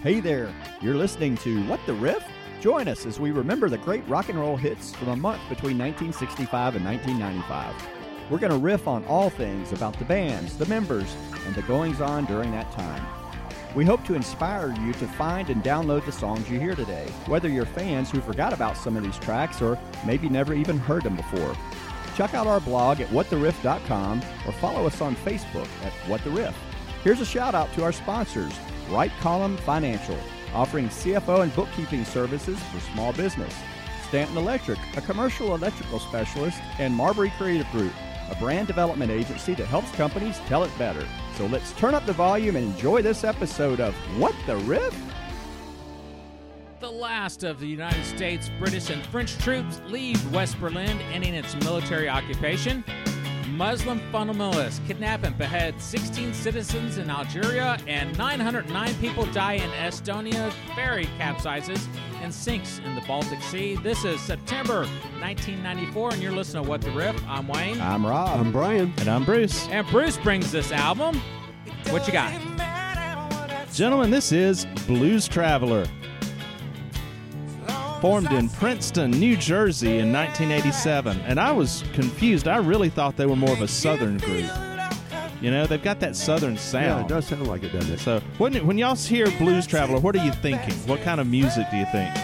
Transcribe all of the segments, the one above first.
Hey there, you're listening to What the Riff? Join us as we remember the great rock and roll hits from a month between 1965 and 1995. We're going to riff on all things about the bands, the members, and the goings on during that time. We hope to inspire you to find and download the songs you hear today, whether you're fans who forgot about some of these tracks or maybe never even heard them before. Check out our blog at whattheriff.com or follow us on Facebook at What the Riff. Here's a shout out to our sponsors, Right Column Financial, offering CFO and bookkeeping services for small business, Stanton Electric, a commercial electrical specialist, and Marbury Creative Group, a brand development agency that helps companies tell it better. So let's turn up the volume and enjoy this episode of What the Riff? The last of the United States, British, and French troops leave West Berlin, ending its military occupation. Muslim fundamentalists kidnap and behead 16 citizens in Algeria, and 909 people die in Estonia. Ferry capsizes and sinks in the Baltic Sea. This is September 1994, and you're listening to What the Riff. I'm Wayne. I'm Rob. I'm Brian. And I'm Bruce. And Bruce brings this album. What you got? Gentlemen, this is Blues Traveler. Formed in Princeton, New Jersey in 1987. And I was confused. I really thought they were more of a southern group. You know, they've got that southern sound. Yeah, it does sound like it, doesn't it? So when, when y'all hear Blues Traveler, what are you thinking? What kind of music do you think?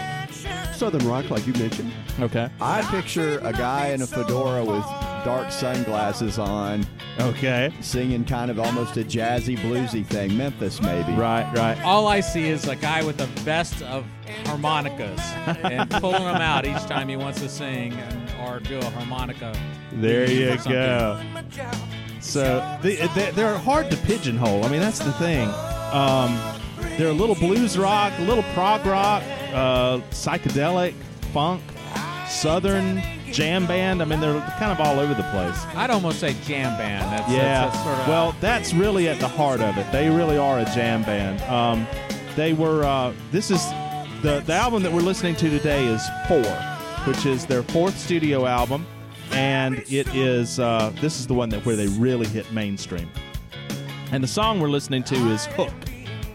Southern rock, like you mentioned. Okay. I picture a guy in a fedora with dark sunglasses on, Okay. singing kind of almost a jazzy, bluesy thing. Memphis, maybe. Right, right. All I see is a guy with a vest of harmonicas and pulling them out each time he wants to sing and, or do a harmonica. There lead you or something. go. So they, they, they're hard to pigeonhole. I mean, that's the thing. Um, they're a little blues rock, a little prog rock, uh, psychedelic, funk, southern jam band. I mean, they're kind of all over the place. I'd almost say jam band. That's, Yeah. that's, that's sort of well, that's really at the heart of it. They really are a jam band. Um, they were. Uh, this is the the album that we're listening to today is Four, which is their fourth studio album, and it is. Uh, this is the one that where they really hit mainstream. And the song we're listening to is Hook.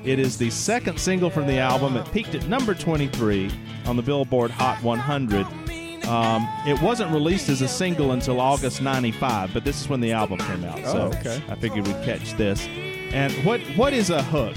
It is the second single from the album. It peaked at number 23 on the Billboard Hot 100. Um, it wasn't released as a single until August 95, but this is when the album came out. so Oh, okay. I figured we'd catch this. And what what is a hook?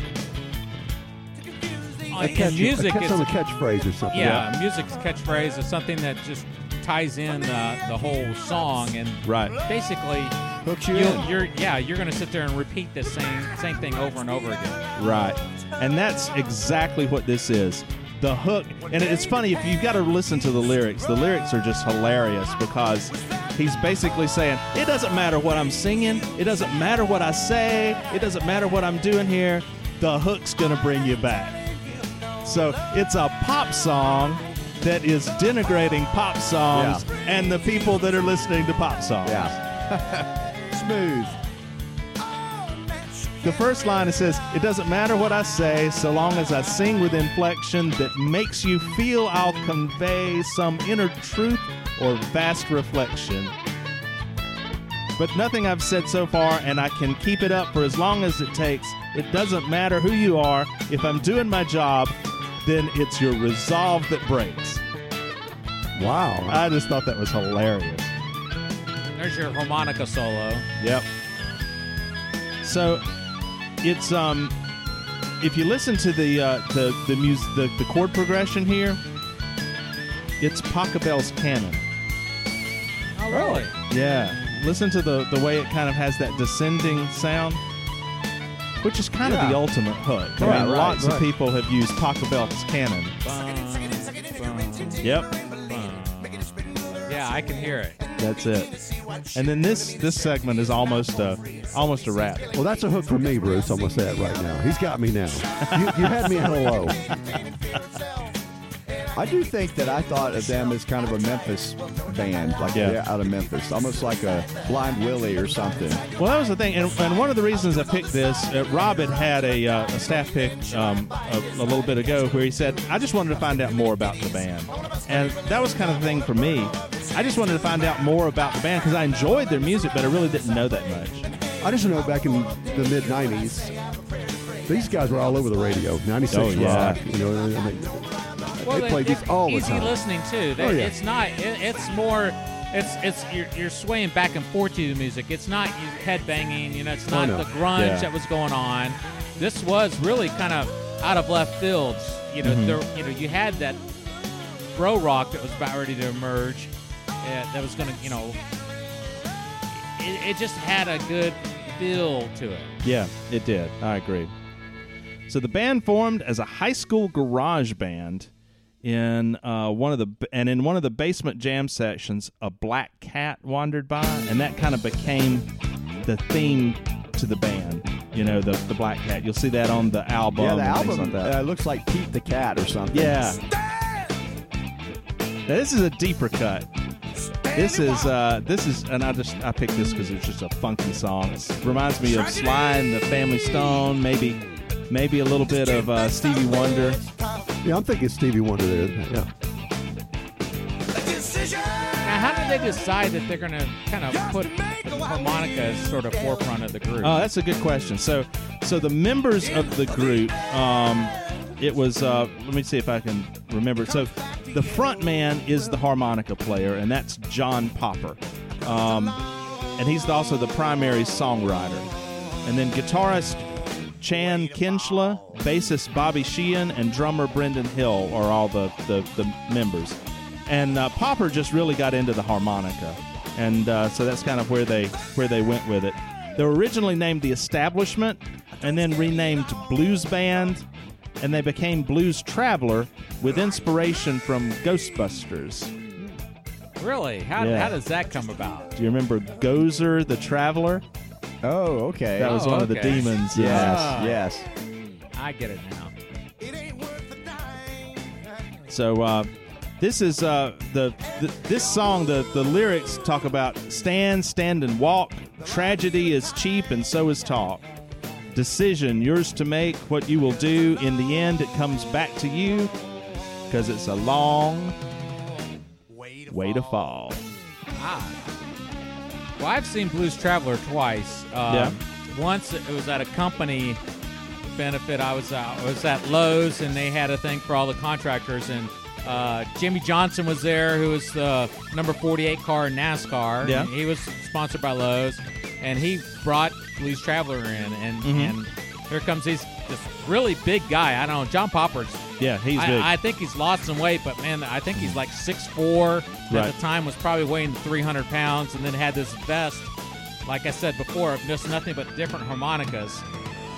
A catch, music. a catch, it's, a catchphrase or something. yeah, music's catchphrase is something that just ties in uh, the whole song and Right. basically Hooks you you'll, in. you're yeah you're gonna sit there and repeat the same same thing over and over again. Right. And that's exactly what this is. The hook, and it's funny if you've got to listen to the lyrics. The lyrics are just hilarious because he's basically saying, It doesn't matter what I'm singing, it doesn't matter what I say, it doesn't matter what I'm doing here, the hook's going to bring you back. So it's a pop song that is denigrating pop songs and the people that are listening to pop songs. Yeah. Smooth. The first line it says, It doesn't matter what I say, so long as I sing with inflection that makes you feel I'll convey some inner truth or vast reflection. But nothing I've said so far, and I can keep it up for as long as it takes. It doesn't matter who you are. If I'm doing my job, then it's your resolve that breaks. Wow. I just thought that was hilarious. There's your harmonica solo. Yep. So it's um if you listen to the uh, the the music the, the chord progression here, it's Pachelbel's canon. Oh really? Yeah. Listen to the the way it kind of has that descending sound. Which is kind of the ultimate hook. I Right, mean, right, lots right. of people have used Pachelbel's canon. Yep, Yeah, I can hear it. that's it. And then this this segment is almost a almost a rap. Well, that's a hook for me, Bruce. I'm going to say it right now. He's got me now. You, you had me at hello. I do think that I thought of them as kind of a Memphis band, like Yeah. out of Memphis, almost like a Blind Willie or something. Well, that was the thing, and, and one of the reasons I picked this, uh, Rob had had a, uh, a staff pick um, a, a little bit ago where he said, "I just wanted to find out more about the band," and that was kind of the thing for me. I just wanted to find out more about the band because I enjoyed their music, but I really didn't know that much. I just know back in the mid 90s, These guys were all over the radio. 96 Oh, yeah. Rock. You know, I mean, Well, they played they're these all the easy time. listening too. They, Oh, yeah. It's not. It, it's more. It's it's you're, you're swaying back and forth to the music. It's not you head banging. You know, it's not no. the grunge Yeah. that was going on. This was really kind of out of left field. You know, Mhm. there, you know, you had that bro rock that was about ready to emerge. Uh, that was going to, you know, it, it just had a good feel to it. Yeah, it did. I agree. So the band formed as a high school garage band in uh, one of the and in one of the basement jam sections, a black cat wandered by, and that kind of became the theme to the band. You know, the the black cat. You'll see that on the album. yeah, the album like uh, looks like Pete the Cat or something. Yeah. Now, this is a deeper cut. This is uh, this is, and I just I picked this because it's just a funky song. It reminds me of Sly and the Family Stone, maybe maybe a little bit of uh, Stevie Wonder. Yeah, I'm thinking Stevie Wonder there. Yeah. Now, how did they decide that they're going to kind of put the harmonica as sort of forefront of the group? Oh, that's a good question. So, so the members of the group, um, it was. Uh, let me see if I can remember. So, the front man is the harmonica player, and that's John Popper, um, and he's also the primary songwriter. And then guitarist Chan Kinchla, bassist Bobby Sheehan, and drummer Brendan Hill are all the the, the members. And uh, Popper just really got into the harmonica, and uh, so that's kind of where they where they went with it. They were originally named the Establishment, and then renamed Blues Band, and they became Blues Traveler with inspiration from Ghostbusters. really? How, Yeah. how does that come about? Do you remember Gozer the Traveler? Oh, okay. That was Oh, one of the okay. demons. yes, Ah. yes. I get it now. So uh, this is uh, the, the this song. The the lyrics talk about stand, stand and walk. Tragedy is cheap, and so is talk. Decision yours to make. What you will do in the end, it comes back to you, because it's a long way to fall. Ah. Well, I've seen Blues Traveler twice. Um, Yeah. Once it was at a company benefit. I was uh, I was at Lowe's and they had a thing for all the contractors and. Uh, Jimmie Johnson was there, who was the number 48 car in NASCAR. Yeah. He was sponsored by Lowe's, and he brought Blues Traveler in, and Mhm. and here comes this this really big guy. I don't know, John Popper's Yeah, he's big. I, I think he's lost some weight, but man, I think he's like 6'4". Right. At the time, was probably weighing 300 pounds, and then had this vest, like I said before, of just nothing but different harmonicas.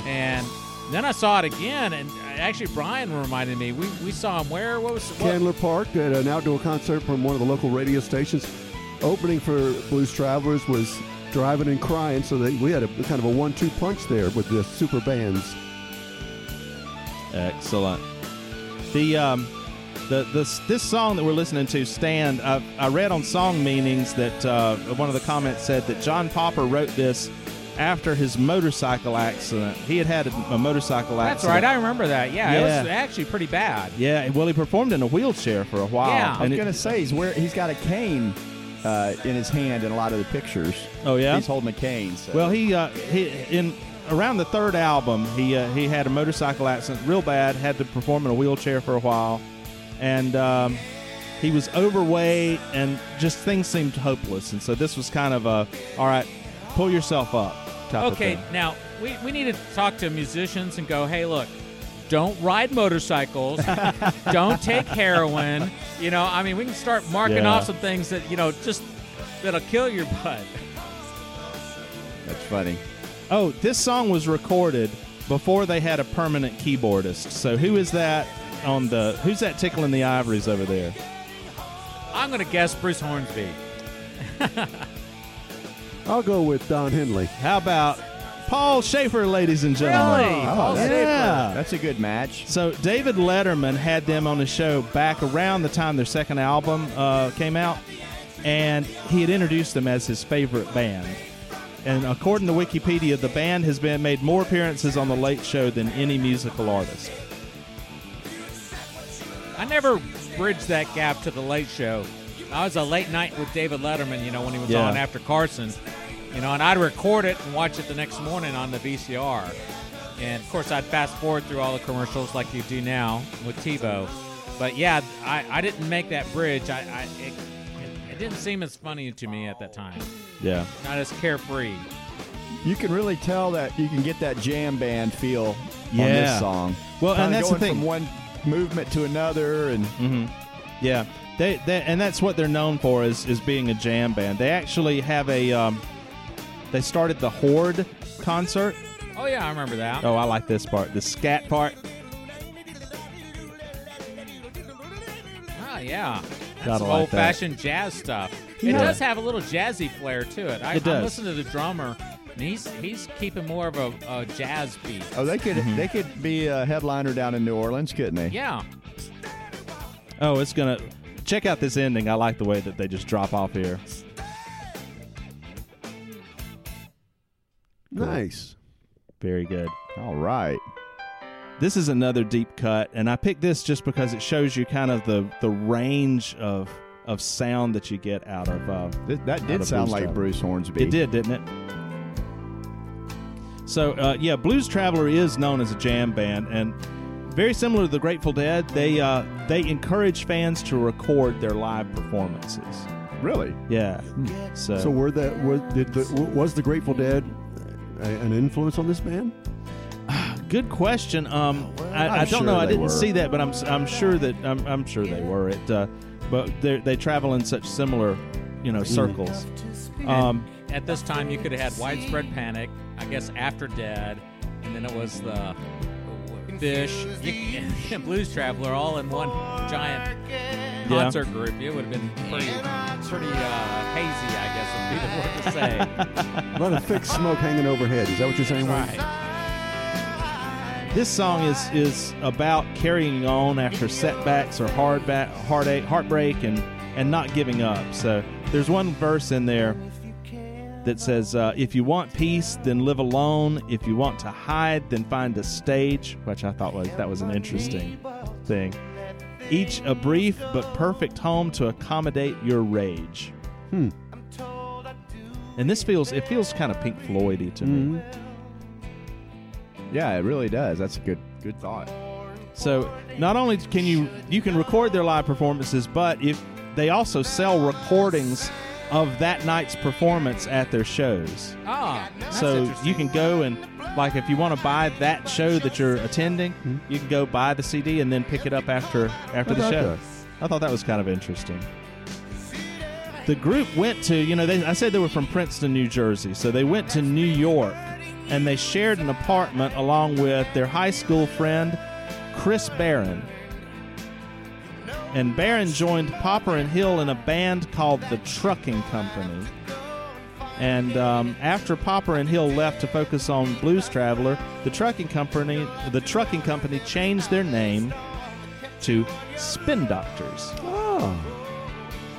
And then I saw it again, and actually Brian reminded me. We, we saw him where? What was? What? Candler Park at an outdoor concert from one of the local radio stations. Opening for Blues Travelers was Drivin' N' Cryin', so they, we had a kind of a one-two punch there with the super bands. Excellent. The um, the this this song that we're listening to, "Stand." I, I read on Song Meanings that uh, one of the comments said that John Popper wrote this after his motorcycle accident. He had had a, a motorcycle accident. That's right. I remember that. Yeah, it was actually pretty bad. yeah, well, he performed in a wheelchair for a while. Yeah. I was and gonna say he's where he's got a cane uh, in his hand in a lot of the pictures. oh yeah. He's holding a cane. So. Well, he uh, he in around the third album, he uh, he had a motorcycle accident, real bad. Had to perform in a wheelchair for a while, and um, he was overweight, and just things seemed hopeless. And so this was kind of a all right, pull yourself up. Type Okay, Of thing. now we, we need to talk to musicians and go, hey, look, don't ride motorcycles, don't take heroin. You know, I mean, we can start marking Yeah. off some things that you know just that'll kill your butt. that's funny. Oh, this song was recorded before they had a permanent keyboardist. So who is that on the? Who's that tickling the ivories over there? I'm gonna guess Bruce Hornsby. I'll go with Don Henley. How about Paul Shaffer, ladies and gentlemen? Really? Paul that's, Yeah. that's a good match. So David Letterman had them on the show back around the time their second album uh, came out, and he had introduced them as his favorite band. And according to Wikipedia, the band has been made more appearances on the Late Show than any musical artist. I never bridged that gap to the late show. I was a late night with David Letterman, you know, when he was Yeah. on after Carson, you know, and I'd record it and watch it the next morning on the VCR. and of course I'd fast forward through all the commercials like you do now with TiVo. But yeah, I, I didn't make that bridge. I, I it, it, it didn't seem as funny to me at that time. Yeah. Not as carefree. You can really tell that you can get that jam band feel on this song. Well, and Kinda that's the going thing. from one movement to another, and hmm Yeah, they, they and that's what they're known for is is being a jam band. They actually have a um, they started the Horde concert. Oh yeah, I remember that. Oh, I like this part, the scat part. Ah, yeah. That's like old fashioned jazz stuff. It Yeah. does have a little jazzy flair to it. I, It does. I'm listening to the drummer, and he's he's keeping more of a, a jazz beat. oh, they could Mm-hmm. they could be a headliner down in New Orleans, couldn't they? Yeah. Oh, it's gonna check out this ending. I like the way that they just drop off here. Nice. Very good. All right. This is another deep cut, and I picked this just because it shows you kind of the the range of of sound that you get out of. Uh, Th- that did of sound Blues like Traveler. Bruce Hornsby. It did, didn't it? So, uh, yeah, Blues Traveler is known as a jam band, and very similar to the Grateful Dead, they uh, they encourage fans to record their live performances. Really? Yeah. So, So were the were, did the, was the Grateful Dead a, an influence on this band? good question. Um, I, I'm don't sure know. I didn't were. see that, but I'm s- I'm sure that I'm, I'm sure they were. It, uh, but they they travel in such similar, you know, circles. Um, At this time, you could have had widespread panic. I guess after Dead, and then it was the Phish, and Blues Traveler, all in one giant concert group. It would have been pretty, pretty uh, hazy, I guess, would be the word to say. A lot of thick smoke hanging overhead. Is that what you're saying? Wayne? right. This song is is about carrying on after setbacks or hard ba- heartache, heartbreak, and and not giving up. So there's one verse in there that says, uh, "If you want peace, then live alone. If you want to hide, then find a stage," which I thought was that was an interesting thing. Each a brief but perfect home to accommodate your rage. Hmm. And this feels it feels kind of Pink Floydy to me. Yeah, it really does. That's a good good thought. So not only can you you can record their live performances, but if they also sell recordings of that night's performance at their shows. Ah, so interesting. you can go and like if you want to buy that show that you're attending, Hmm. you can go buy the CD and then pick it up after after How the show. that? I thought that was kind of interesting. The group went to, you know, they, I said they were from Princeton, New Jersey. So they went to New York and they shared an apartment along with their high school friend, Chris Barron. And Barron joined Popper and Hill in a band called the Trucking Company. And um, after Popper and Hill left to focus on Blues Traveler, the trucking company, the trucking company changed their name to Spin Doctors. Oh,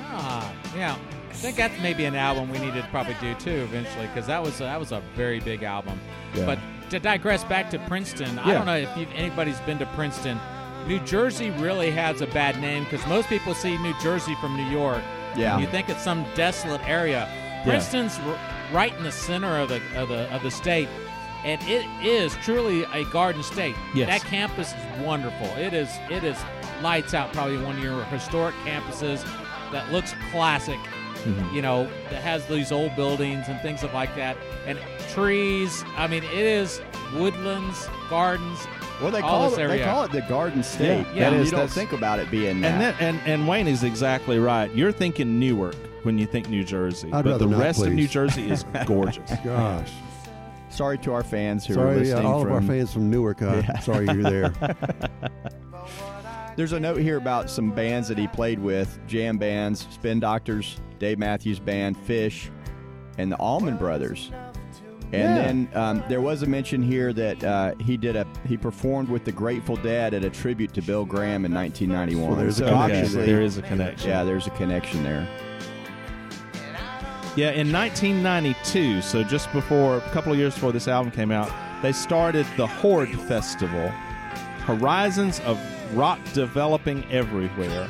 Ah, yeah. I think that's maybe an album we need to probably do too eventually because that was that was a very big album. Yeah. But to digress back to Princeton, I don't know if you've, anybody's been to Princeton. New Jersey really has a bad name because most people see New Jersey from New York. Yeah. and you think it's some desolate area. Princeton's r- right in the center of the of the of the state, and it is truly a garden state. Yes. That campus is wonderful. It is it is lights out. Probably one of your historic campuses that looks classic. Mm-hmm. You know, that has these old buildings and things like that, and trees. I mean, it is woodlands, gardens. Well, they call this it they call it the Garden State. Yeah. And Yeah. you don't think about it being that. And that and, and Wayne is exactly right. You're thinking Newark when you think New Jersey, I'd but the not, rest of. New Jersey is gorgeous. gosh. Sorry to our fans who are Sorry, yeah, listening. all of our from- fans from Newark. Uh, Yeah. Sorry you're there. There's a note here about some bands that he played with: jam bands, Spin Doctors, Dave Matthews Band, Phish, and the Allman Brothers. And Yeah. then um, there was a mention here that uh, he did a he performed with the Grateful Dead at a tribute to Bill Graham in 1991. Well, there's a So connection obviously- there is a connection. Yeah, there's a connection there. Yeah, in 1992, so just before a couple of years before this album came out, they started the Horde Festival, Horizons of Rock Developing Everywhere.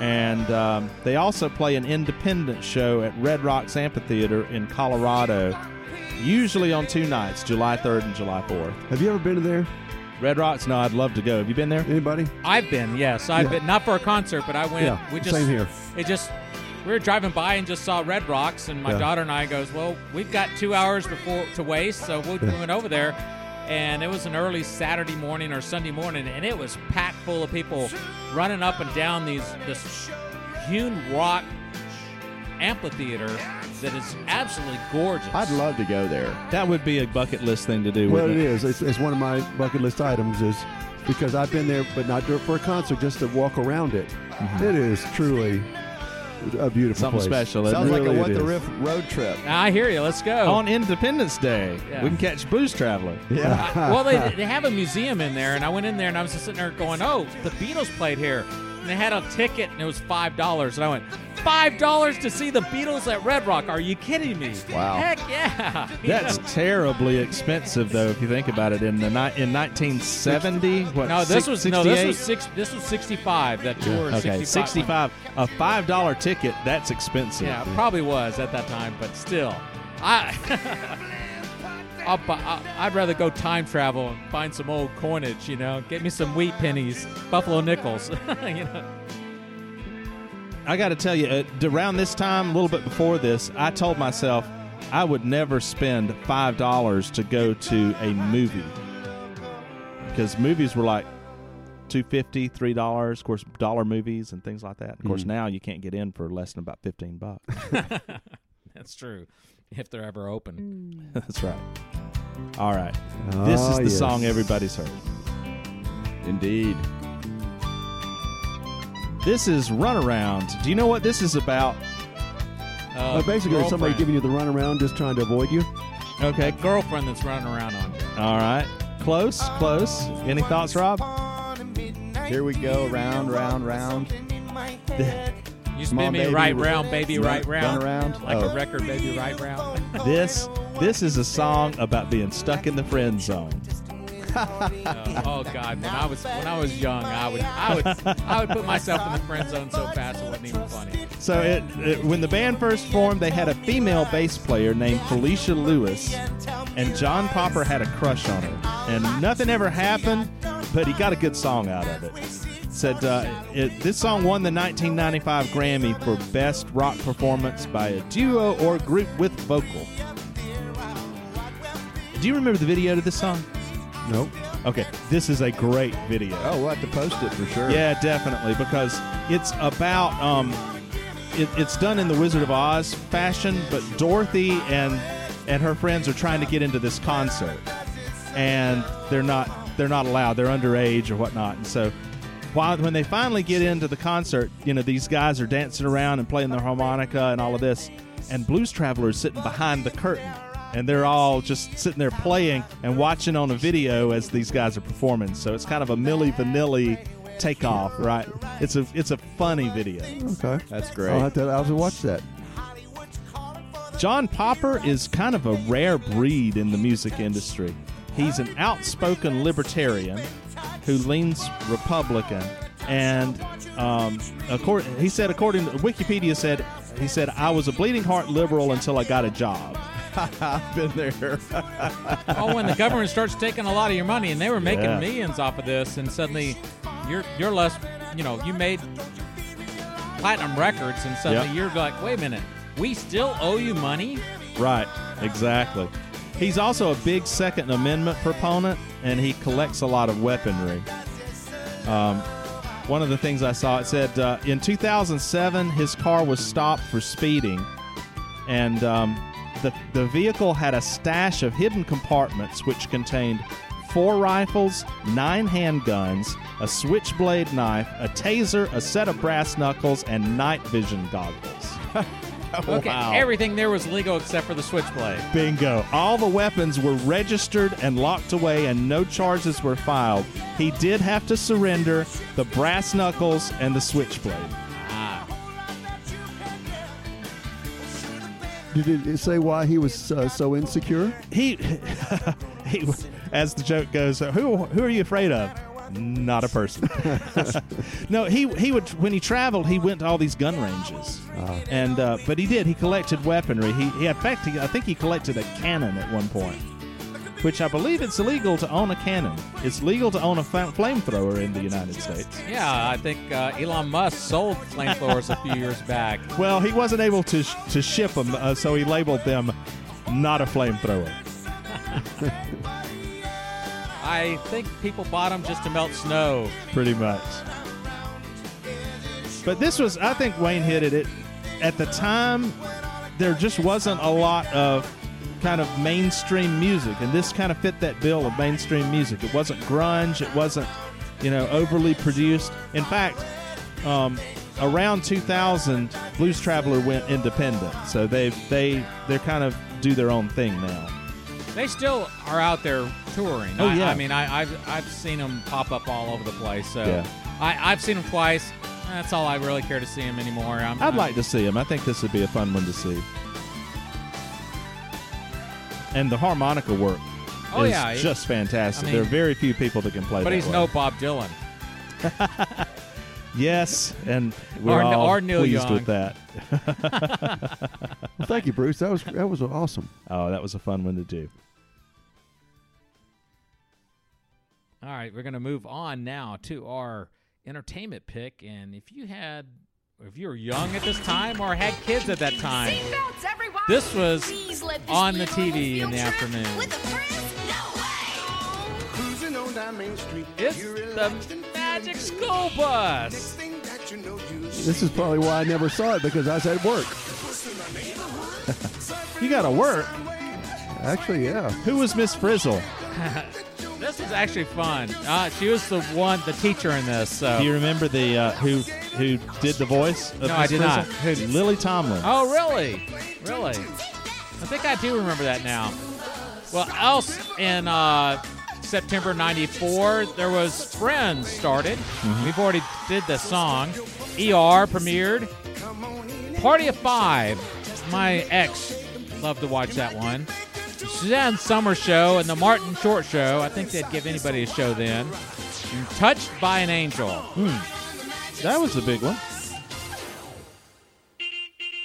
And um, they also play an independent show at Red Rocks Amphitheater in Colorado usually on two nights, July 3rd and July 4th. Have you ever been to there? Red Rocks? No, I'd love to go. Have you been there? Anybody? I've been, yes, I've Yeah. been not for a concert, but I went. Yeah, we just same here. It just we were driving by and just saw Red Rocks, and my Yeah. daughter and I goes, "Well, we've got two hours before to waste, so we Yeah. went over there." And it was an early Saturday morning or Sunday morning, and it was packed full of people running up and down these this hewn rock amphitheater that is absolutely gorgeous. I'd love to go there. That would be a bucket list thing to do. Well, it wouldn't. It's, it's one of my bucket list items. Is because I've been there, but not do it for a concert, just to walk around it. Mm-hmm. It is truly a beautiful Something place. special, isn't Sounds it? like a What the is. Riff road trip. I hear you. Let's go. On Independence Day, Yeah. we can catch Blues Traveler. Yeah. I- well, they, they have a museum in there, and I went in there and I was just sitting there going, "Oh, the Beatles played here," and they had a ticket, and it was five dollars, and I went, five dollars to see the Beatles at Red Rock? Are you kidding me? Wow. Heck yeah! That's know? terribly expensive, though, if you think about it. In the ni- in 1970, what? no, this six- was no, this was six. This was sixty-five. That tour, is Okay, 65. 65. A five dollar ticket. That's expensive. Yeah, probably was at that time, but still, I. I'll, bu- I- I'd rather go time travel and find some old coinage, you know. Get me some wheat pennies, buffalo nickels, you know. I got to tell you, uh, around this time, a little bit before this, I told myself I would never spend five dollars to go to a movie because movies were like two fifty, three dollars. Of course, dollar movies and things like that. Of course, Mm. now you can't get in for less than about fifteen bucks. That's true. If they're ever open. That's right. All right, this is Oh, the yes. song everybody's heard. Indeed. This is Runaround. Do you know what this is about? Uh, Uh, basically, it's somebody giving you the runaround, just trying to avoid you. Okay, girlfriend that's running around on you. all right, close, close. Any thoughts, Rob? Here we go, round, round, round. You spin on, me baby. right round, baby, Run- right round. run around. Like Oh. a record, baby, right round. This this is a song about being stuck in the friend zone. Uh, oh God! When I was when I was young, I would I would I would put myself in the friend zone so fast it wasn't even funny. So it, it when the band first formed, they had a female bass player named Felicia Lewis, and John Popper had a crush on her, and nothing ever happened, but he got a good song out of it. Said uh, it, this song won the 1995 Grammy for Best Rock Performance by a Duo or Group with Vocal. Do you remember the video to this song? Nope. Okay, this is a great video. Oh, we'll have to post it for sure. Yeah, definitely, because it's about um, it, it's done in the Wizard of Oz fashion, but Dorothy and and her friends are trying to get into this concert, and they're not they're not allowed. They're underage or whatnot, and so. While, when they finally get into the concert, you know, these guys are dancing around and playing their harmonica and all of this, and Blues Traveler is sitting behind the curtain, and they're all just sitting there playing and watching on a video as these guys are performing. So it's kind of a Milli Vanilli takeoff, right? It's a it's a funny video. Okay. That's great. I'll have to, I'll have to watch that. John Popper is kind of a rare breed in the music industry. He's an outspoken libertarian who leans Republican, and um, accord- he said, according to Wikipedia, said he said I was a bleeding heart liberal until I got a job. I've been there. Oh, when the government starts taking a lot of your money, and they were making Yeah. millions off of this, and suddenly you're you're less, you know, you made platinum records, and suddenly Yep. you're like, wait a minute, we still owe you money? Right, exactly. He's also a big Second Amendment proponent, and he collects a lot of weaponry. Um, one of the things I saw it said uh, in 2007 his car was stopped for speeding, and um, the the vehicle had a stash of hidden compartments which contained four rifles, nine handguns, a switchblade knife, a taser, a set of brass knuckles, and night vision goggles. Okay, Wow. everything there was legal except for the switchblade. Bingo. All the weapons were registered and locked away, and no charges were filed. He did have to surrender the brass knuckles and the switchblade. Ah, Did it say why he was uh, so insecure? He, he, as the joke goes, who who are you afraid of? Not a person. no, he he would when he traveled, he went to all these gun ranges, Uh, and uh, but he did. He collected weaponry. He, he in fact, he, I think he collected a cannon at one point, which I believe it's illegal to own a cannon. It's legal to own a fa- flamethrower in the United States. Yeah, I think uh, Elon Musk sold flamethrowers a few years back. Well, he wasn't able to sh- to ship them, uh, so he labeled them not a flamethrower. I think people bought them just to melt snow. pretty much. But this was, I think Wayne hit it. At the time, there just wasn't a lot of kind of mainstream music, and this kind of fit that bill of mainstream music. It wasn't grunge. It wasn't, you know, overly produced. In fact, um, around 2000, Blues Traveler went independent, so they they they're kind of do their own thing now. They still are out there touring. Oh, I, yeah. I mean, I, I've I've seen them pop up all over the place. So Yeah. I, I've seen them twice. That's all I really care to see them anymore. I'd I'm- like to see them. I think this would be a fun one to see. And the harmonica work Oh is yeah, just fantastic. I mean- there are very few people that can play but he's way. no Bob Dylan. Yes, and we're Or- all or Neil pleased Young. with that. well, thank you, Bruce. That was that was awesome. Oh, that was a fun one to do. All right, we're going to move on now to our entertainment pick. And if you had, if you were young at this time or had kids at that time, This was Please let this on the TV in the afternoon. With a friend? No way. Cruising on Main Street. it's the Magic School. Bus. Next thing that you know, you This is probably why I never saw it because I was at work. You got to work. Actually, yeah. Who was Miss Frizzle? This was actually fun. Uh, she was the one, the teacher in this. So. Do you remember the uh, who who did the voice? Of No, Miss I did not. Frizzle? Lily Tomlin. Oh, really? Really? I think I do remember that now. Well, else in uh, September '94, there was Friends started. We've already did the song. ER premiered. Party of Five. My ex loved to watch that one. Suzanne Somers Show and the Martin Short Show. I think they'd give anybody a show then. And Touched by an Angel. Hmm. That was a big one.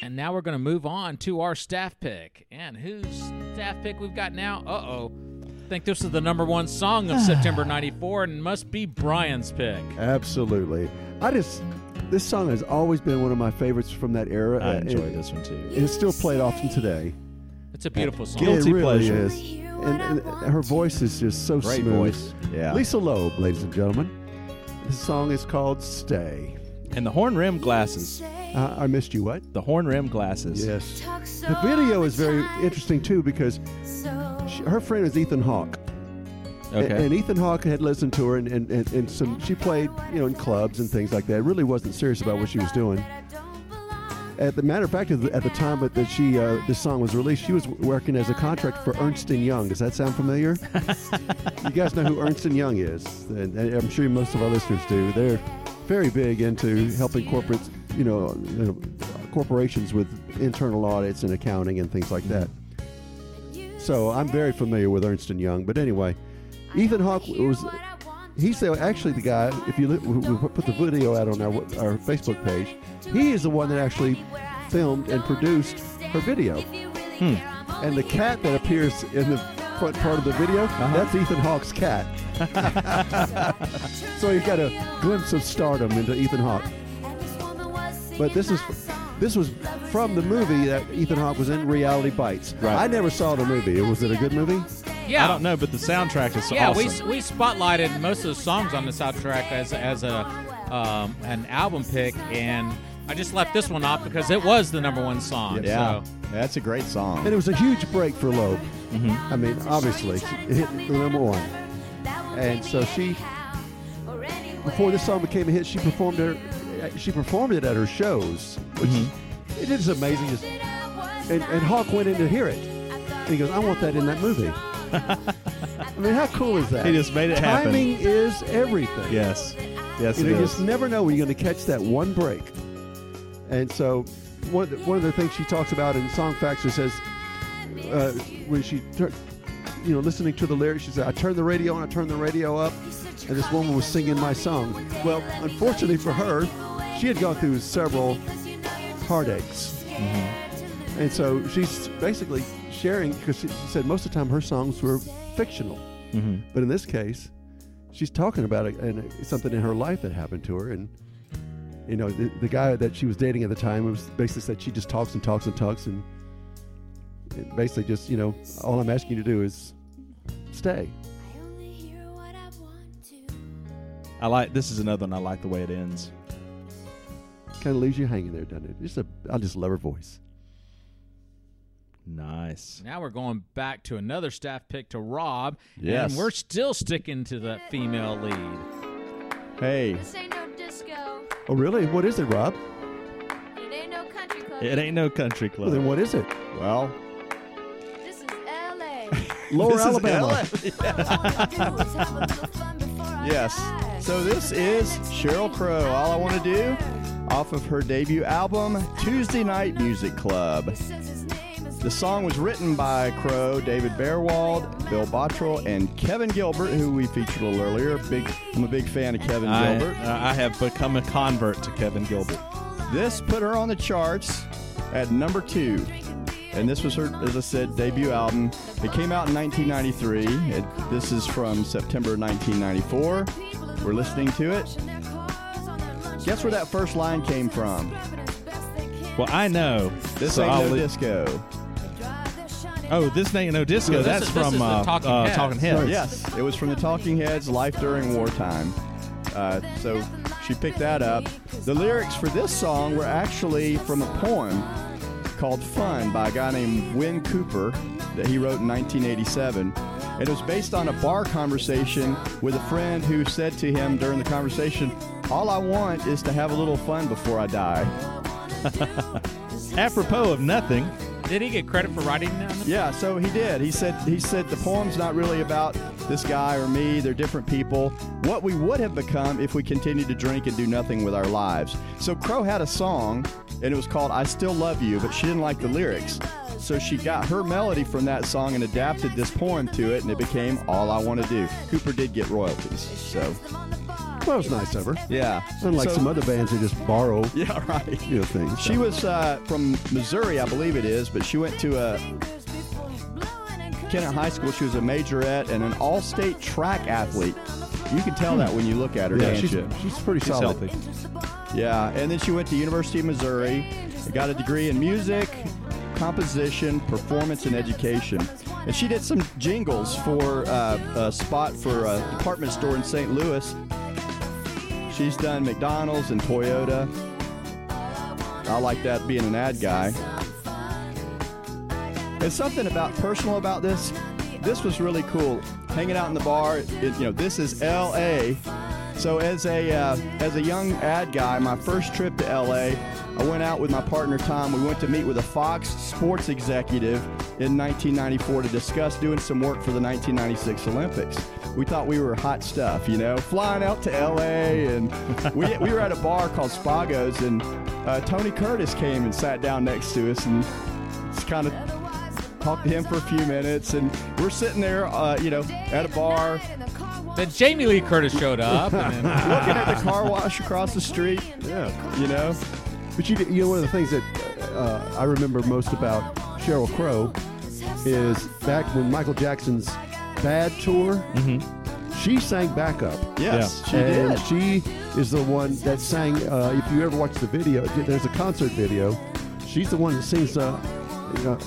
And now we're going to move on to our staff pick. And whose staff pick we've got now? Uh oh. I think this is the number one song of September 94 and must be Brian's pick. Absolutely. I just this song has always been one of my favorites from that era. I enjoy it- this one too. It's still played often today. It's a beautiful song. Guilty it really pleasure. is. And, and her voice is just so Great smooth. voice. Yeah. Lisa Loeb, ladies and gentlemen. This song is called "Stay." And the horn rim glasses. Uh, I missed you. What? The horn rim glasses. Yes. The video is very interesting too because she, her friend is Ethan Hawke. Okay. And, and Ethan Hawke had listened to her, and, and, and, and some she played, you know, in clubs and things like that. Really wasn't serious about what she was doing. At the matter of fact, at the, time that, that she uh, this song was released, she was working as a contract for Ernst and Young. Does that sound familiar? you guys know who Ernst and Young is, and, and I'm sure most of our listeners do. They're very big into helping corporates, you know, you know, corporations with internal audits and accounting and things like that. So I'm very familiar with Ernst and Young. But anyway, Ethan Hawke was he's the, actually the guy. If you look, we we put the video out on our our Facebook page, he is the one that actually filmed and produced her video. Hmm. And the cat that appears in the front part of the video, uh-huh. that's Ethan Hawke's cat. so you've got a glimpse of stardom into Ethan Hawke. But this is this was from the movie that Ethan Hawke was in, Reality Bites. Right. I never saw the movie. Was it a good movie? Yeah. I don't know, but the soundtrack is awesome. Yeah, awesome. we, we spotlighted most of the songs on the soundtrack as, as a um, an album pick, and I just left this one off because it was the number one song. Yeah. So. That's a great song. And it was a huge break for Loeb. I mean, obviously, it hit the number one. And so she, before this song became a hit, she performed her, she performed it at her shows, which it is amazing. And, and Hawke went in to hear it, and he goes, "I want that in that movie." I mean, how cool is that? He just made it happen. Timing is everything. yes. Yes, You it know, you just never know when you're going to catch that one break. And so, one of the, one of the things she talks about in Songfacts says, uh, when she, tur- you know, listening to the lyrics, she said, "I turned the radio on, I turned the radio up, and this woman was singing my song. Well, unfortunately for her, she had gone through several heartaches. And so she's basically sharing, because she said most of the time her songs were fictional. Mm-hmm. But in this case, she's talking about it and something in her life that happened to her. And, you know, the, the guy that she was dating at the time was basically said she just talks and talks and talks. And basically just, you know, all I'm asking you to do is stay. I like this is another one. I like the way it ends. Kind of leaves you hanging there, doesn't it? Just a, I just love her voice. Nice. Now we're going back to another staff pick to Rob. Yes. And we're still sticking to the female lead. Hey, This ain't no disco. Oh, really? What is it, Rob? It ain't no country club. It ain't no country Well, then what is it? well, This is L.A. Lower This is Alabama. yes. So this is Sheryl Crow. All I want to do, off of her debut album, Tuesday Night Music Club. The song was written by Crow, David Baerwald, Bill Bottrell, and Kevin Gilbert, who we featured a little earlier. Big, I'm a big fan of Kevin I, Gilbert. Uh, I have become a convert to Kevin Gilbert. This put her on the charts at number two. And this was her, as I said, debut album. It came out in 1993. It, this is from September 1994. We're listening to it. Guess where that first line came from? Well, I know. This so ain't I'll no disco. Oh, this ain't no disco. This That's is- from is the uh, Talking uh, Heads. Talking Heads. Yes, it was from the Talking Heads, Life During Wartime. Uh, so she picked that up. The lyrics for this song were actually from a poem called Fun by a guy named Wyn Cooper that he wrote in 1987. And It was based on a bar conversation with a friend who said to him during the conversation, All I want is to have a little fun before I die. Apropos of nothing. Did he get credit for writing that? Yeah, so he did. He said he said the poem's not really about this guy or me. They're different people. What we would have become if we continued to drink and do nothing with our lives. So Crow had a song and it was called I Still Love You, but she didn't like the lyrics. So she got her melody from that song and adapted this poem to it and it became All I Want to Do. Cooper did get royalties. So, Well, it was nice of her. yeah. Unlike So- some other bands that just borrow, Yeah, right. you know, things. She was uh, from Missouri, I believe it is, but she went to a Kennett High School. She was a majorette and an all-state track athlete. You can tell that when you look at her, yeah, can't she's, you? she's pretty She's solid. healthy. Yeah, and then she went to University of Missouri, got a degree in music, composition, performance, and education. And she did some jingles for uh, a spot for a department store in St. Louis. She's done McDonald's and Toyota. I like that being an ad guy. There's something about personal about this. This was really cool. Hanging out in the bar, it, you know, this is L.A. So as a uh, as a young ad guy, my first trip to LA, I went out with my partner Tom. We went to meet with a Fox sports executive in 1994 to discuss doing some work for the 1996 Olympics. We thought we were hot stuff, you know, flying out to LA, and we, we were at a bar called Spago's, and uh, Tony Curtis came and sat down next to us, and just kind of talked to him for a few minutes, and we're sitting there, uh, you know, at a bar, Then Jamie Lee Curtis showed up. and then, looking at the car wash across the street, Yeah. you know. But you, you know, one of the things that uh, I remember most about Sheryl Crow is back when Michael Jackson's Bad tour, she sang backup. Yes, she and did. she is the one that sang. Uh, if you ever watch the video, there's a concert video. She's the one that sings. Uh, you know,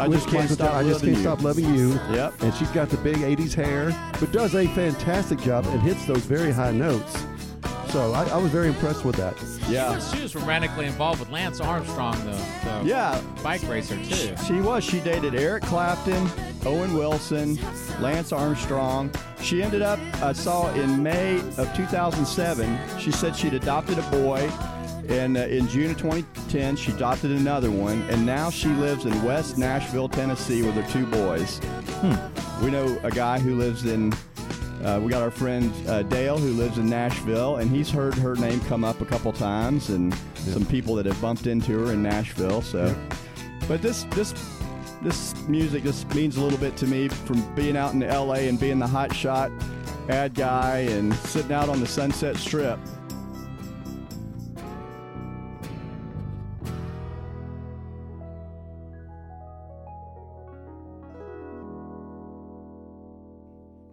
I just can't stop I just loving can't you. stop loving you. Yep. And she's got the big '80s hair, but does a fantastic job and hits those very high notes. So I, I was very impressed with that. Yeah. she was romantically involved with Lance Armstrong, the, the Yeah. bike racer, too. She was. She dated Eric Clapton, Owen Wilson, Lance Armstrong. She ended up, I saw in May of 2007, she said she'd adopted a boy. And uh, in June of 2010, she adopted another one. And now she lives in West Nashville, Tennessee with her two boys. We know a guy who lives in, uh, we got our friend uh, Dale who lives in Nashville, and he's heard her name come up a couple times, and some people that have bumped into her in Nashville. So, but this this this music just means a little bit to me from being out in L.A. and being the hot shot. ad guy and sitting out on the Sunset Strip.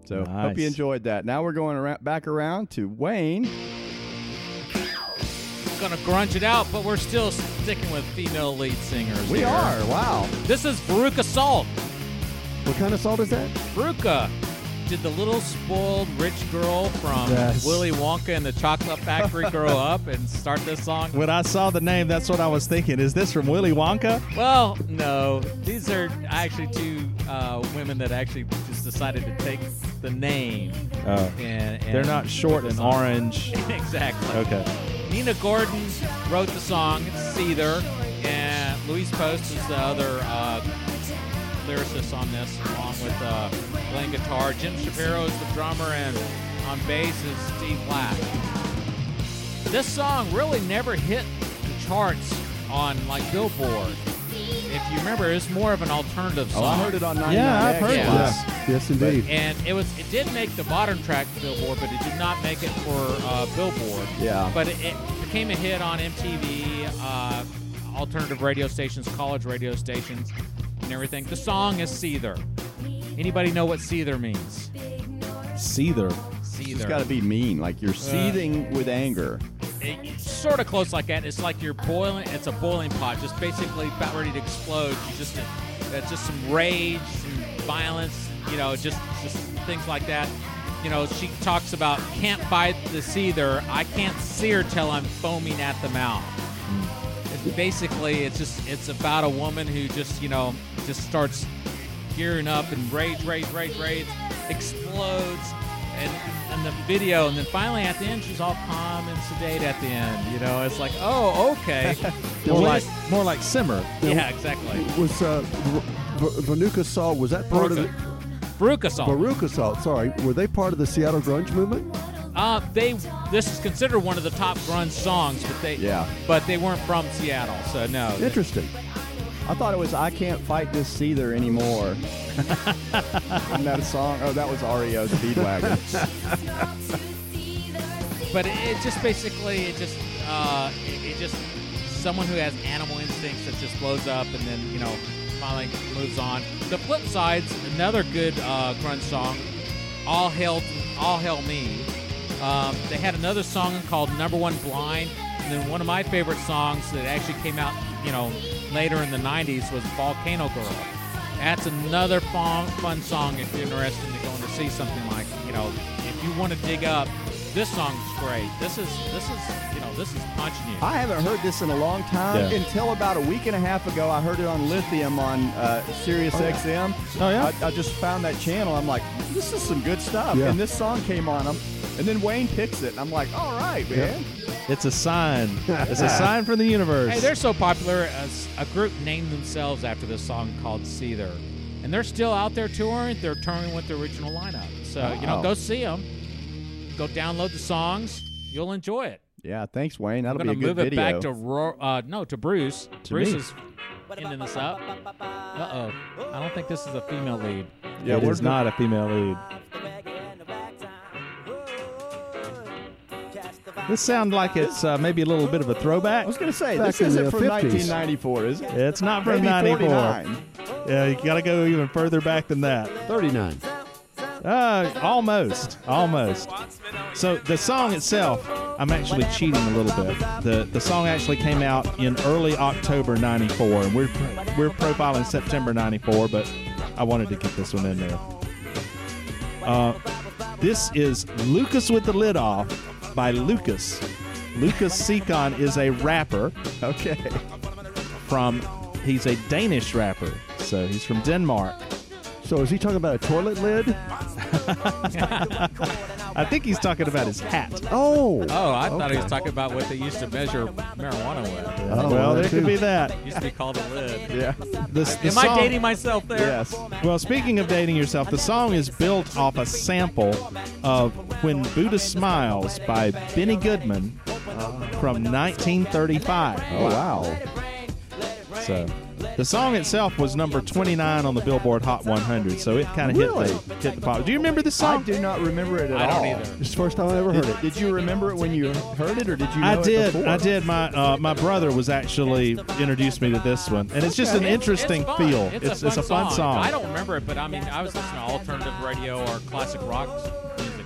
So hope you enjoyed that. Now we're going around, back around to Wayne. Gonna grunge it out, but we're still sticking with female lead singers. We here. are. Wow. This is Veruca Salt. What kind of salt is that? Veruca did the little spoiled rich girl from Yes. Willy Wonka and the Chocolate Factory grow up and start this song? When I saw the name, that's what I was thinking. Is this from Willy Wonka? Well, no. These are actually two uh, women that actually just decided to take the name. Oh. And, and They're not short and orange. exactly. Okay. Nina Gordon wrote the song, Seether, and Louise Post is the other uh, lyricist on this, along with uh, playing guitar. Jim Shapiro is the drummer, and on bass is Steve Lack. This song really never hit the charts on like Billboard. If you remember, it's more of an alternative song. Oh, I heard it on 99 Yeah, I've heard Yeah. this. Yes, indeed. And it was it did make the modern track Billboard, but it did not make it for uh, Billboard. Yeah. But it, it became a hit on MTV, uh, alternative radio stations, college radio stations, and everything. The song is Seether. Anybody know what Seether means? Seether. Seether. It's got to be mean, like you're seething with anger. It- it's sort of close like that. It's like you're boiling. It's a boiling pot, just basically about ready to explode. You just that's just some rage, some violence. You know, just just things like that. You know, she talks about can't fight the seether. I can't see her till I'm foaming at the mouth. It's basically, it's just it's about a woman who just you know just starts gearing up and rage, rage, rage, rage, explodes, and and the video, and then finally at the end she's all calm and sedate at the end. You know, it's like, oh, okay, More like more like Simmer. yeah, exactly. Was uh, V- V- Vanuka Salt, was that part of the. Veruca salt. Veruca Salt, sorry. Were they part of the Seattle grunge movement? Uh, they this is considered one of the top grunge songs, but they Yeah. but they weren't from Seattle, so no. Interesting. I thought it was I Can't Fight This Seether Anymore. Isn't that a song? Oh, that was REO Speedwagon. But it, it just basically it just uh, it, it just someone who has animal instincts that just blows up and then you know finally moves on. The flip side's another good uh, grunge song, "All Hail All Hail Me." Um, they had another song called "Number One Blind," and then one of my favorite songs that actually came out you know later in the '90s was "Volcano Girl." That's another fun, fun song if you're interested in going to see something like you know if you want to dig up. This song's great. This is this is you know this is punching you. I haven't heard this in a long time. Yeah. Until about a week and a half ago, I heard it on Lithium on uh, Sirius XM. Oh, yeah? I, I just found that channel. I'm like, this is some good stuff. Yeah. And this song came on them. And then Wayne picks it. And I'm like, all right, man. It's a sign. It's a sign from the universe. Hey, they're so popular. As a group named themselves after this song called Seether, and they're still out there touring. They're touring with the original lineup. So you know, go see them. Go download the songs. You'll enjoy it. Yeah, thanks, Wayne. That'll I'm be a gonna move it back to Ro- uh, no to Bruce. Bruce me. is ending this up. Uh oh. I don't think this is a female lead. yeah, it we're is not a female lead. This sounds like it's uh, maybe a little bit of a throwback. I was going to say, this isn't from 50s. 1994, is it? It's not from Maybe 94. 49. Yeah, you got to go even further back than that. 39. Uh, almost, almost. So the song itself, I'm actually cheating a little bit. The the song actually came out in early October '94, and we're we're profiling September '94, but I wanted to get this one in there. Uh, this is Lucas with the Lid Off by Lucas. Lucas Secon is a rapper Okay. from. He's a Danish rapper, so he's from Denmark. So is he talking about a toilet lid? I think he's talking about his hat. Oh. Oh, I thought he was talking about what they used to measure marijuana with. Oh, well, there could be that. It used to be called a lid. Yeah. This, the Am I dating myself there? yes. Well, speaking of dating yourself, the song is built off a sample of When Buddha Smiles by Benny Goodman from 1935. Oh, wow. So The song itself was number 29 on the Billboard Hot 100, so it kind of Really? hit the hit the pop. Do you remember this song? I song? do not remember it at I don't all. either. It's the first time I ever heard Did, it. did you remember it when you heard it, or did you? Know I it did. before? I did. My uh, my brother was actually introduced me to this one, and it's just an interesting it's fun. feel. It's, it's a fun, song. I don't remember it, but I mean, I was listening to alternative radio or classic rock music,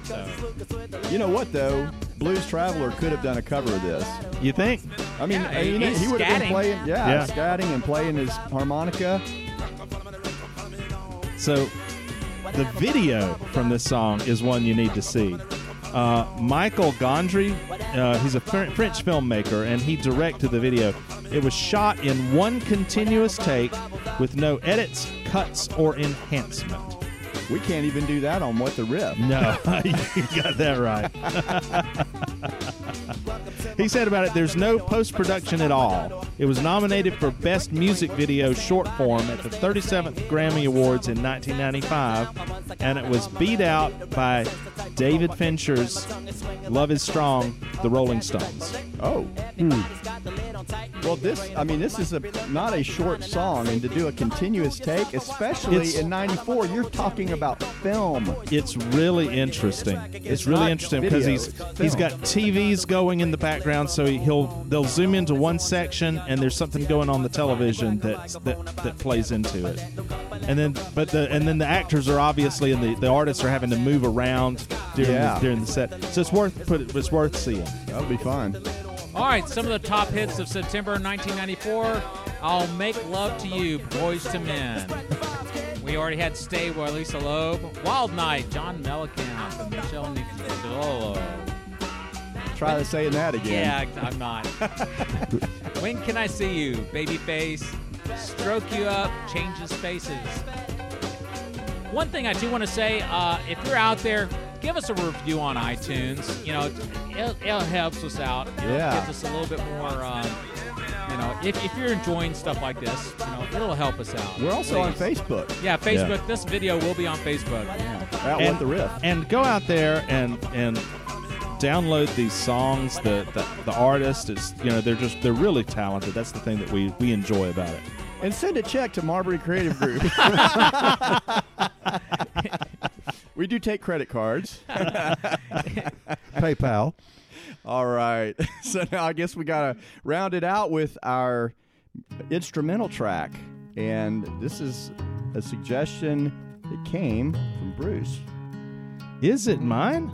so You know what though? Blues Traveler could have done a cover of this. You think? I mean, Yeah, you he would have been playing, yeah, Yeah. scatting and playing his harmonica. So, the video from this song is one you need to see. Uh, Michael Gondry, uh, he's a French filmmaker, and he directed the video. It was shot in one continuous take with no edits, cuts, or enhancement. We can't even do that on What the Riff. No, you got that right. he said about it there's no post production at all. It was nominated for Best Music Video Short Form at the 37th Grammy Awards in 1995, and it was beat out by David Fincher's Love is Strong, The Rolling Stones. Oh. Hmm. Well, this, I mean, this is a not a short song, and to do a continuous take, especially It's- in '94, you're talking about film. It's really interesting. It's, It's really interesting because video, he's it's he's film. got TVs going in the background, so he'll they'll zoom into one section and there's something going on the television that that, that plays into it, and then but the and then the actors are obviously and the, the artists are having to move around during Yeah. the, during the set, so it's worth put it's worth seeing. That'll be fun. All right, some of the top hits of September 1994. I'll Make Love to You, Boyz II Men. We already had Stay by Lisa Loeb. Wild Night, John Mellencamp and Michelle Nicolo. Try to saying that again. Yeah, I'm not. when Can I See You, Babyface. Stroke You Up, Changes Faces. One thing I do want to say, uh, if you're out there, give us a review on iTunes. You know, it, it helps us out. You know, Yeah. gives us a little bit more. Um, you know, if, if you're enjoying stuff like this, you know, it'll help us out. We're also on Facebook Yeah, Facebook. This video will be on Facebook. at and, What the Riff. and go out there and and download these songs. The, the the artist is you know they're just they're really talented. That's the thing that we we enjoy about it. And send a check to Marbury Creative Group. we do take credit cards. PayPal. All right. So now I guess we got to round it out with our instrumental track. And this is a suggestion that came from Bruce. Is it mine?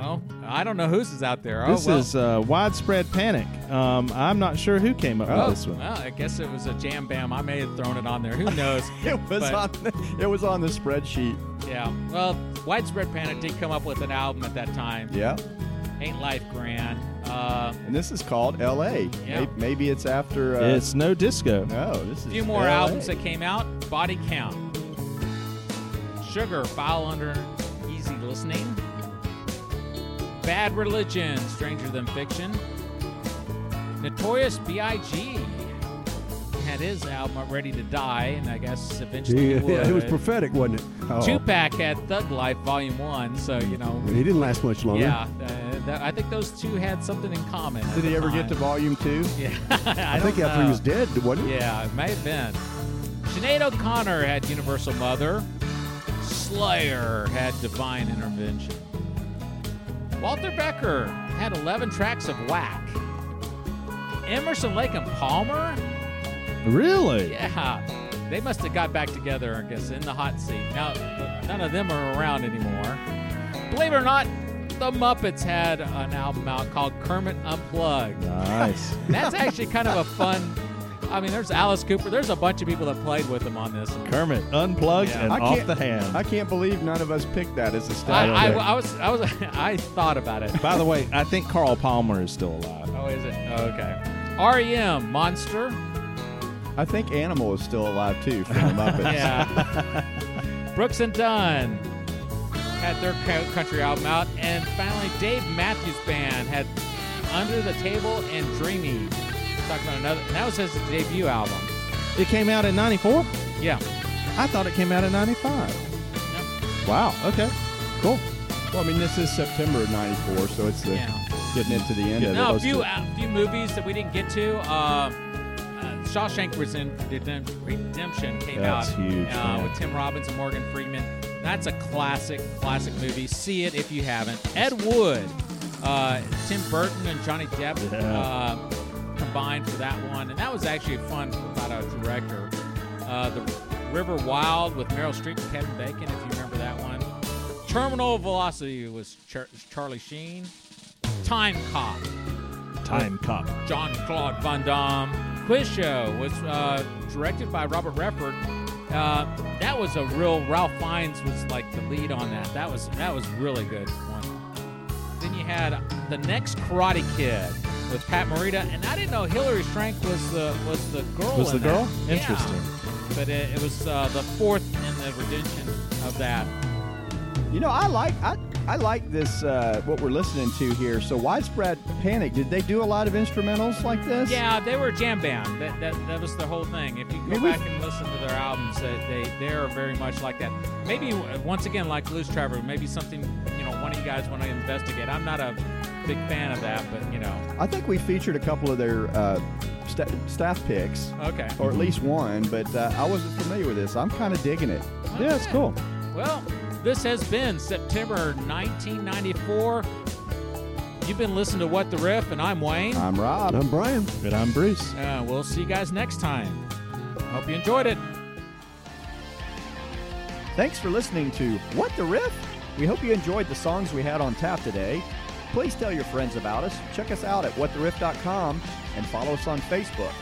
Oh, I don't know whose is out there. Oh, This well. is uh, widespread panic. Um, I'm not sure who came up Oh, with this one. well, I guess it was a jam bam. I may have thrown it on there. Who knows? It was But- on the, it was on the spreadsheet. Yeah. Well, Widespread Panic did come up with an album at that time. Yeah. Ain't Life Grand. Uh, And this is called L.A. Yeah. Maybe, maybe it's after. Uh, It's no disco. no, this is a few more LA. albums that came out. Body Count. Sugar, File Under Easy Listening. Bad Religion, Stranger Than Fiction. Notorious B.I.G. had his album Ready to Die, and I guess eventually Yeah, he yeah, it was prophetic, wasn't it? Oh. Tupac had Thug Life Volume 1, so, you know. He didn't last much longer. Yeah, uh, that, I think those two had something in common. Did he the ever get to volume two? Yeah, I, I, think don't after he was dead, wasn't it? Yeah, it may have been. Sinead O'Connor had Universal Mother. Slayer had Divine Intervention. Walter Becker had 11 tracks of Whack. Emerson, Lake and Palmer, Really? yeah, they must have got back together, I guess, in the hot seat. Now, none of them are around anymore. Believe it or not, the Muppets had an album out called Kermit Unplugged. Nice. That's actually kind of a fun. I mean, there's Alice Cooper. There's a bunch of people that played with him on this. Kermit unplugged Yeah. and I off can't- the hand. I can't believe none of us picked that as a I, stat. I, pick. I was, I was, I thought about it. By the way, I think Carl Palmer is still alive. Oh, is it? Oh, okay. REM, Monster. I think Animal is still alive too from the Muppets. Yeah. Brooks and Dunn had their co- country album out, and finally Dave Matthews Band had Under the Table and Dreaming. Talking about another. And That was his debut album. It came out in '94. Yeah. I thought it came out in '95. Wow. Okay. Cool. Well, I mean, this is September of '94, so it's the Yeah. getting into the end of it. Now, a Let's few do- a few movies that we didn't get to. Uh, Shawshank Redem- Redem- Redemption came That's out huge, uh, man. with Tim Robbins and Morgan Freeman. That's a classic, classic movie. See it if you haven't. Ed Wood, uh, Tim Burton, and Johnny Depp Yeah. uh, combined for that one, and that was actually fun about a director. Uh, the River Wild with Meryl Streep and Kevin Bacon, if you remember that one. Terminal Velocity was Char- Charlie Sheen. Time Cop, Time Cop. John Claude Van Damme. Quiz Show was uh, directed by Robert Redford. Uh, that was a real. Ralph Fiennes was like the lead on that. That was that was really good one. Then you had the next Karate Kid with Pat Morita, and I didn't know Hilary Swank was the was the girl. Was in the girl? that. Yeah. Interesting. But it, it was uh, the fourth in the redemption of that. You know, I like I I like this uh, what we're listening to here. So widespread panic. Did they do a lot of instrumentals like this? Yeah, they were jam band. That, that, that was the whole thing. If you go mean, we've- back and listen to their albums, they, they they are very much like that. Maybe once again, like Blues Traveler, maybe something you know one of you guys want to investigate. I'm not a big fan of that, but you know, I think we featured a couple of their uh, sta- staff picks, okay. or at least one, but uh, I wasn't familiar with this. I'm kind of digging it. Yeah, it's cool. Well, this has been September 1994. You've been listening to What the Riff, and I'm Wayne. I'm Rob. I'm Brian. But I'm Bruce. Uh, we'll see you guys next time. Hope you enjoyed it. Thanks for listening to What the Riff. We hope you enjoyed the songs we had on tap today. Please tell your friends about us. Check us out at whattheriff.com and follow us on Facebook.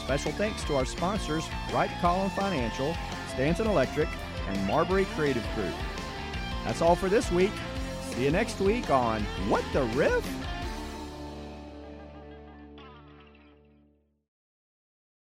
Special thanks to our sponsors, Wright Collin Financial, Stanton Electric, and Marbury Creative Group. That's all for this week. See you next week on What the Riff?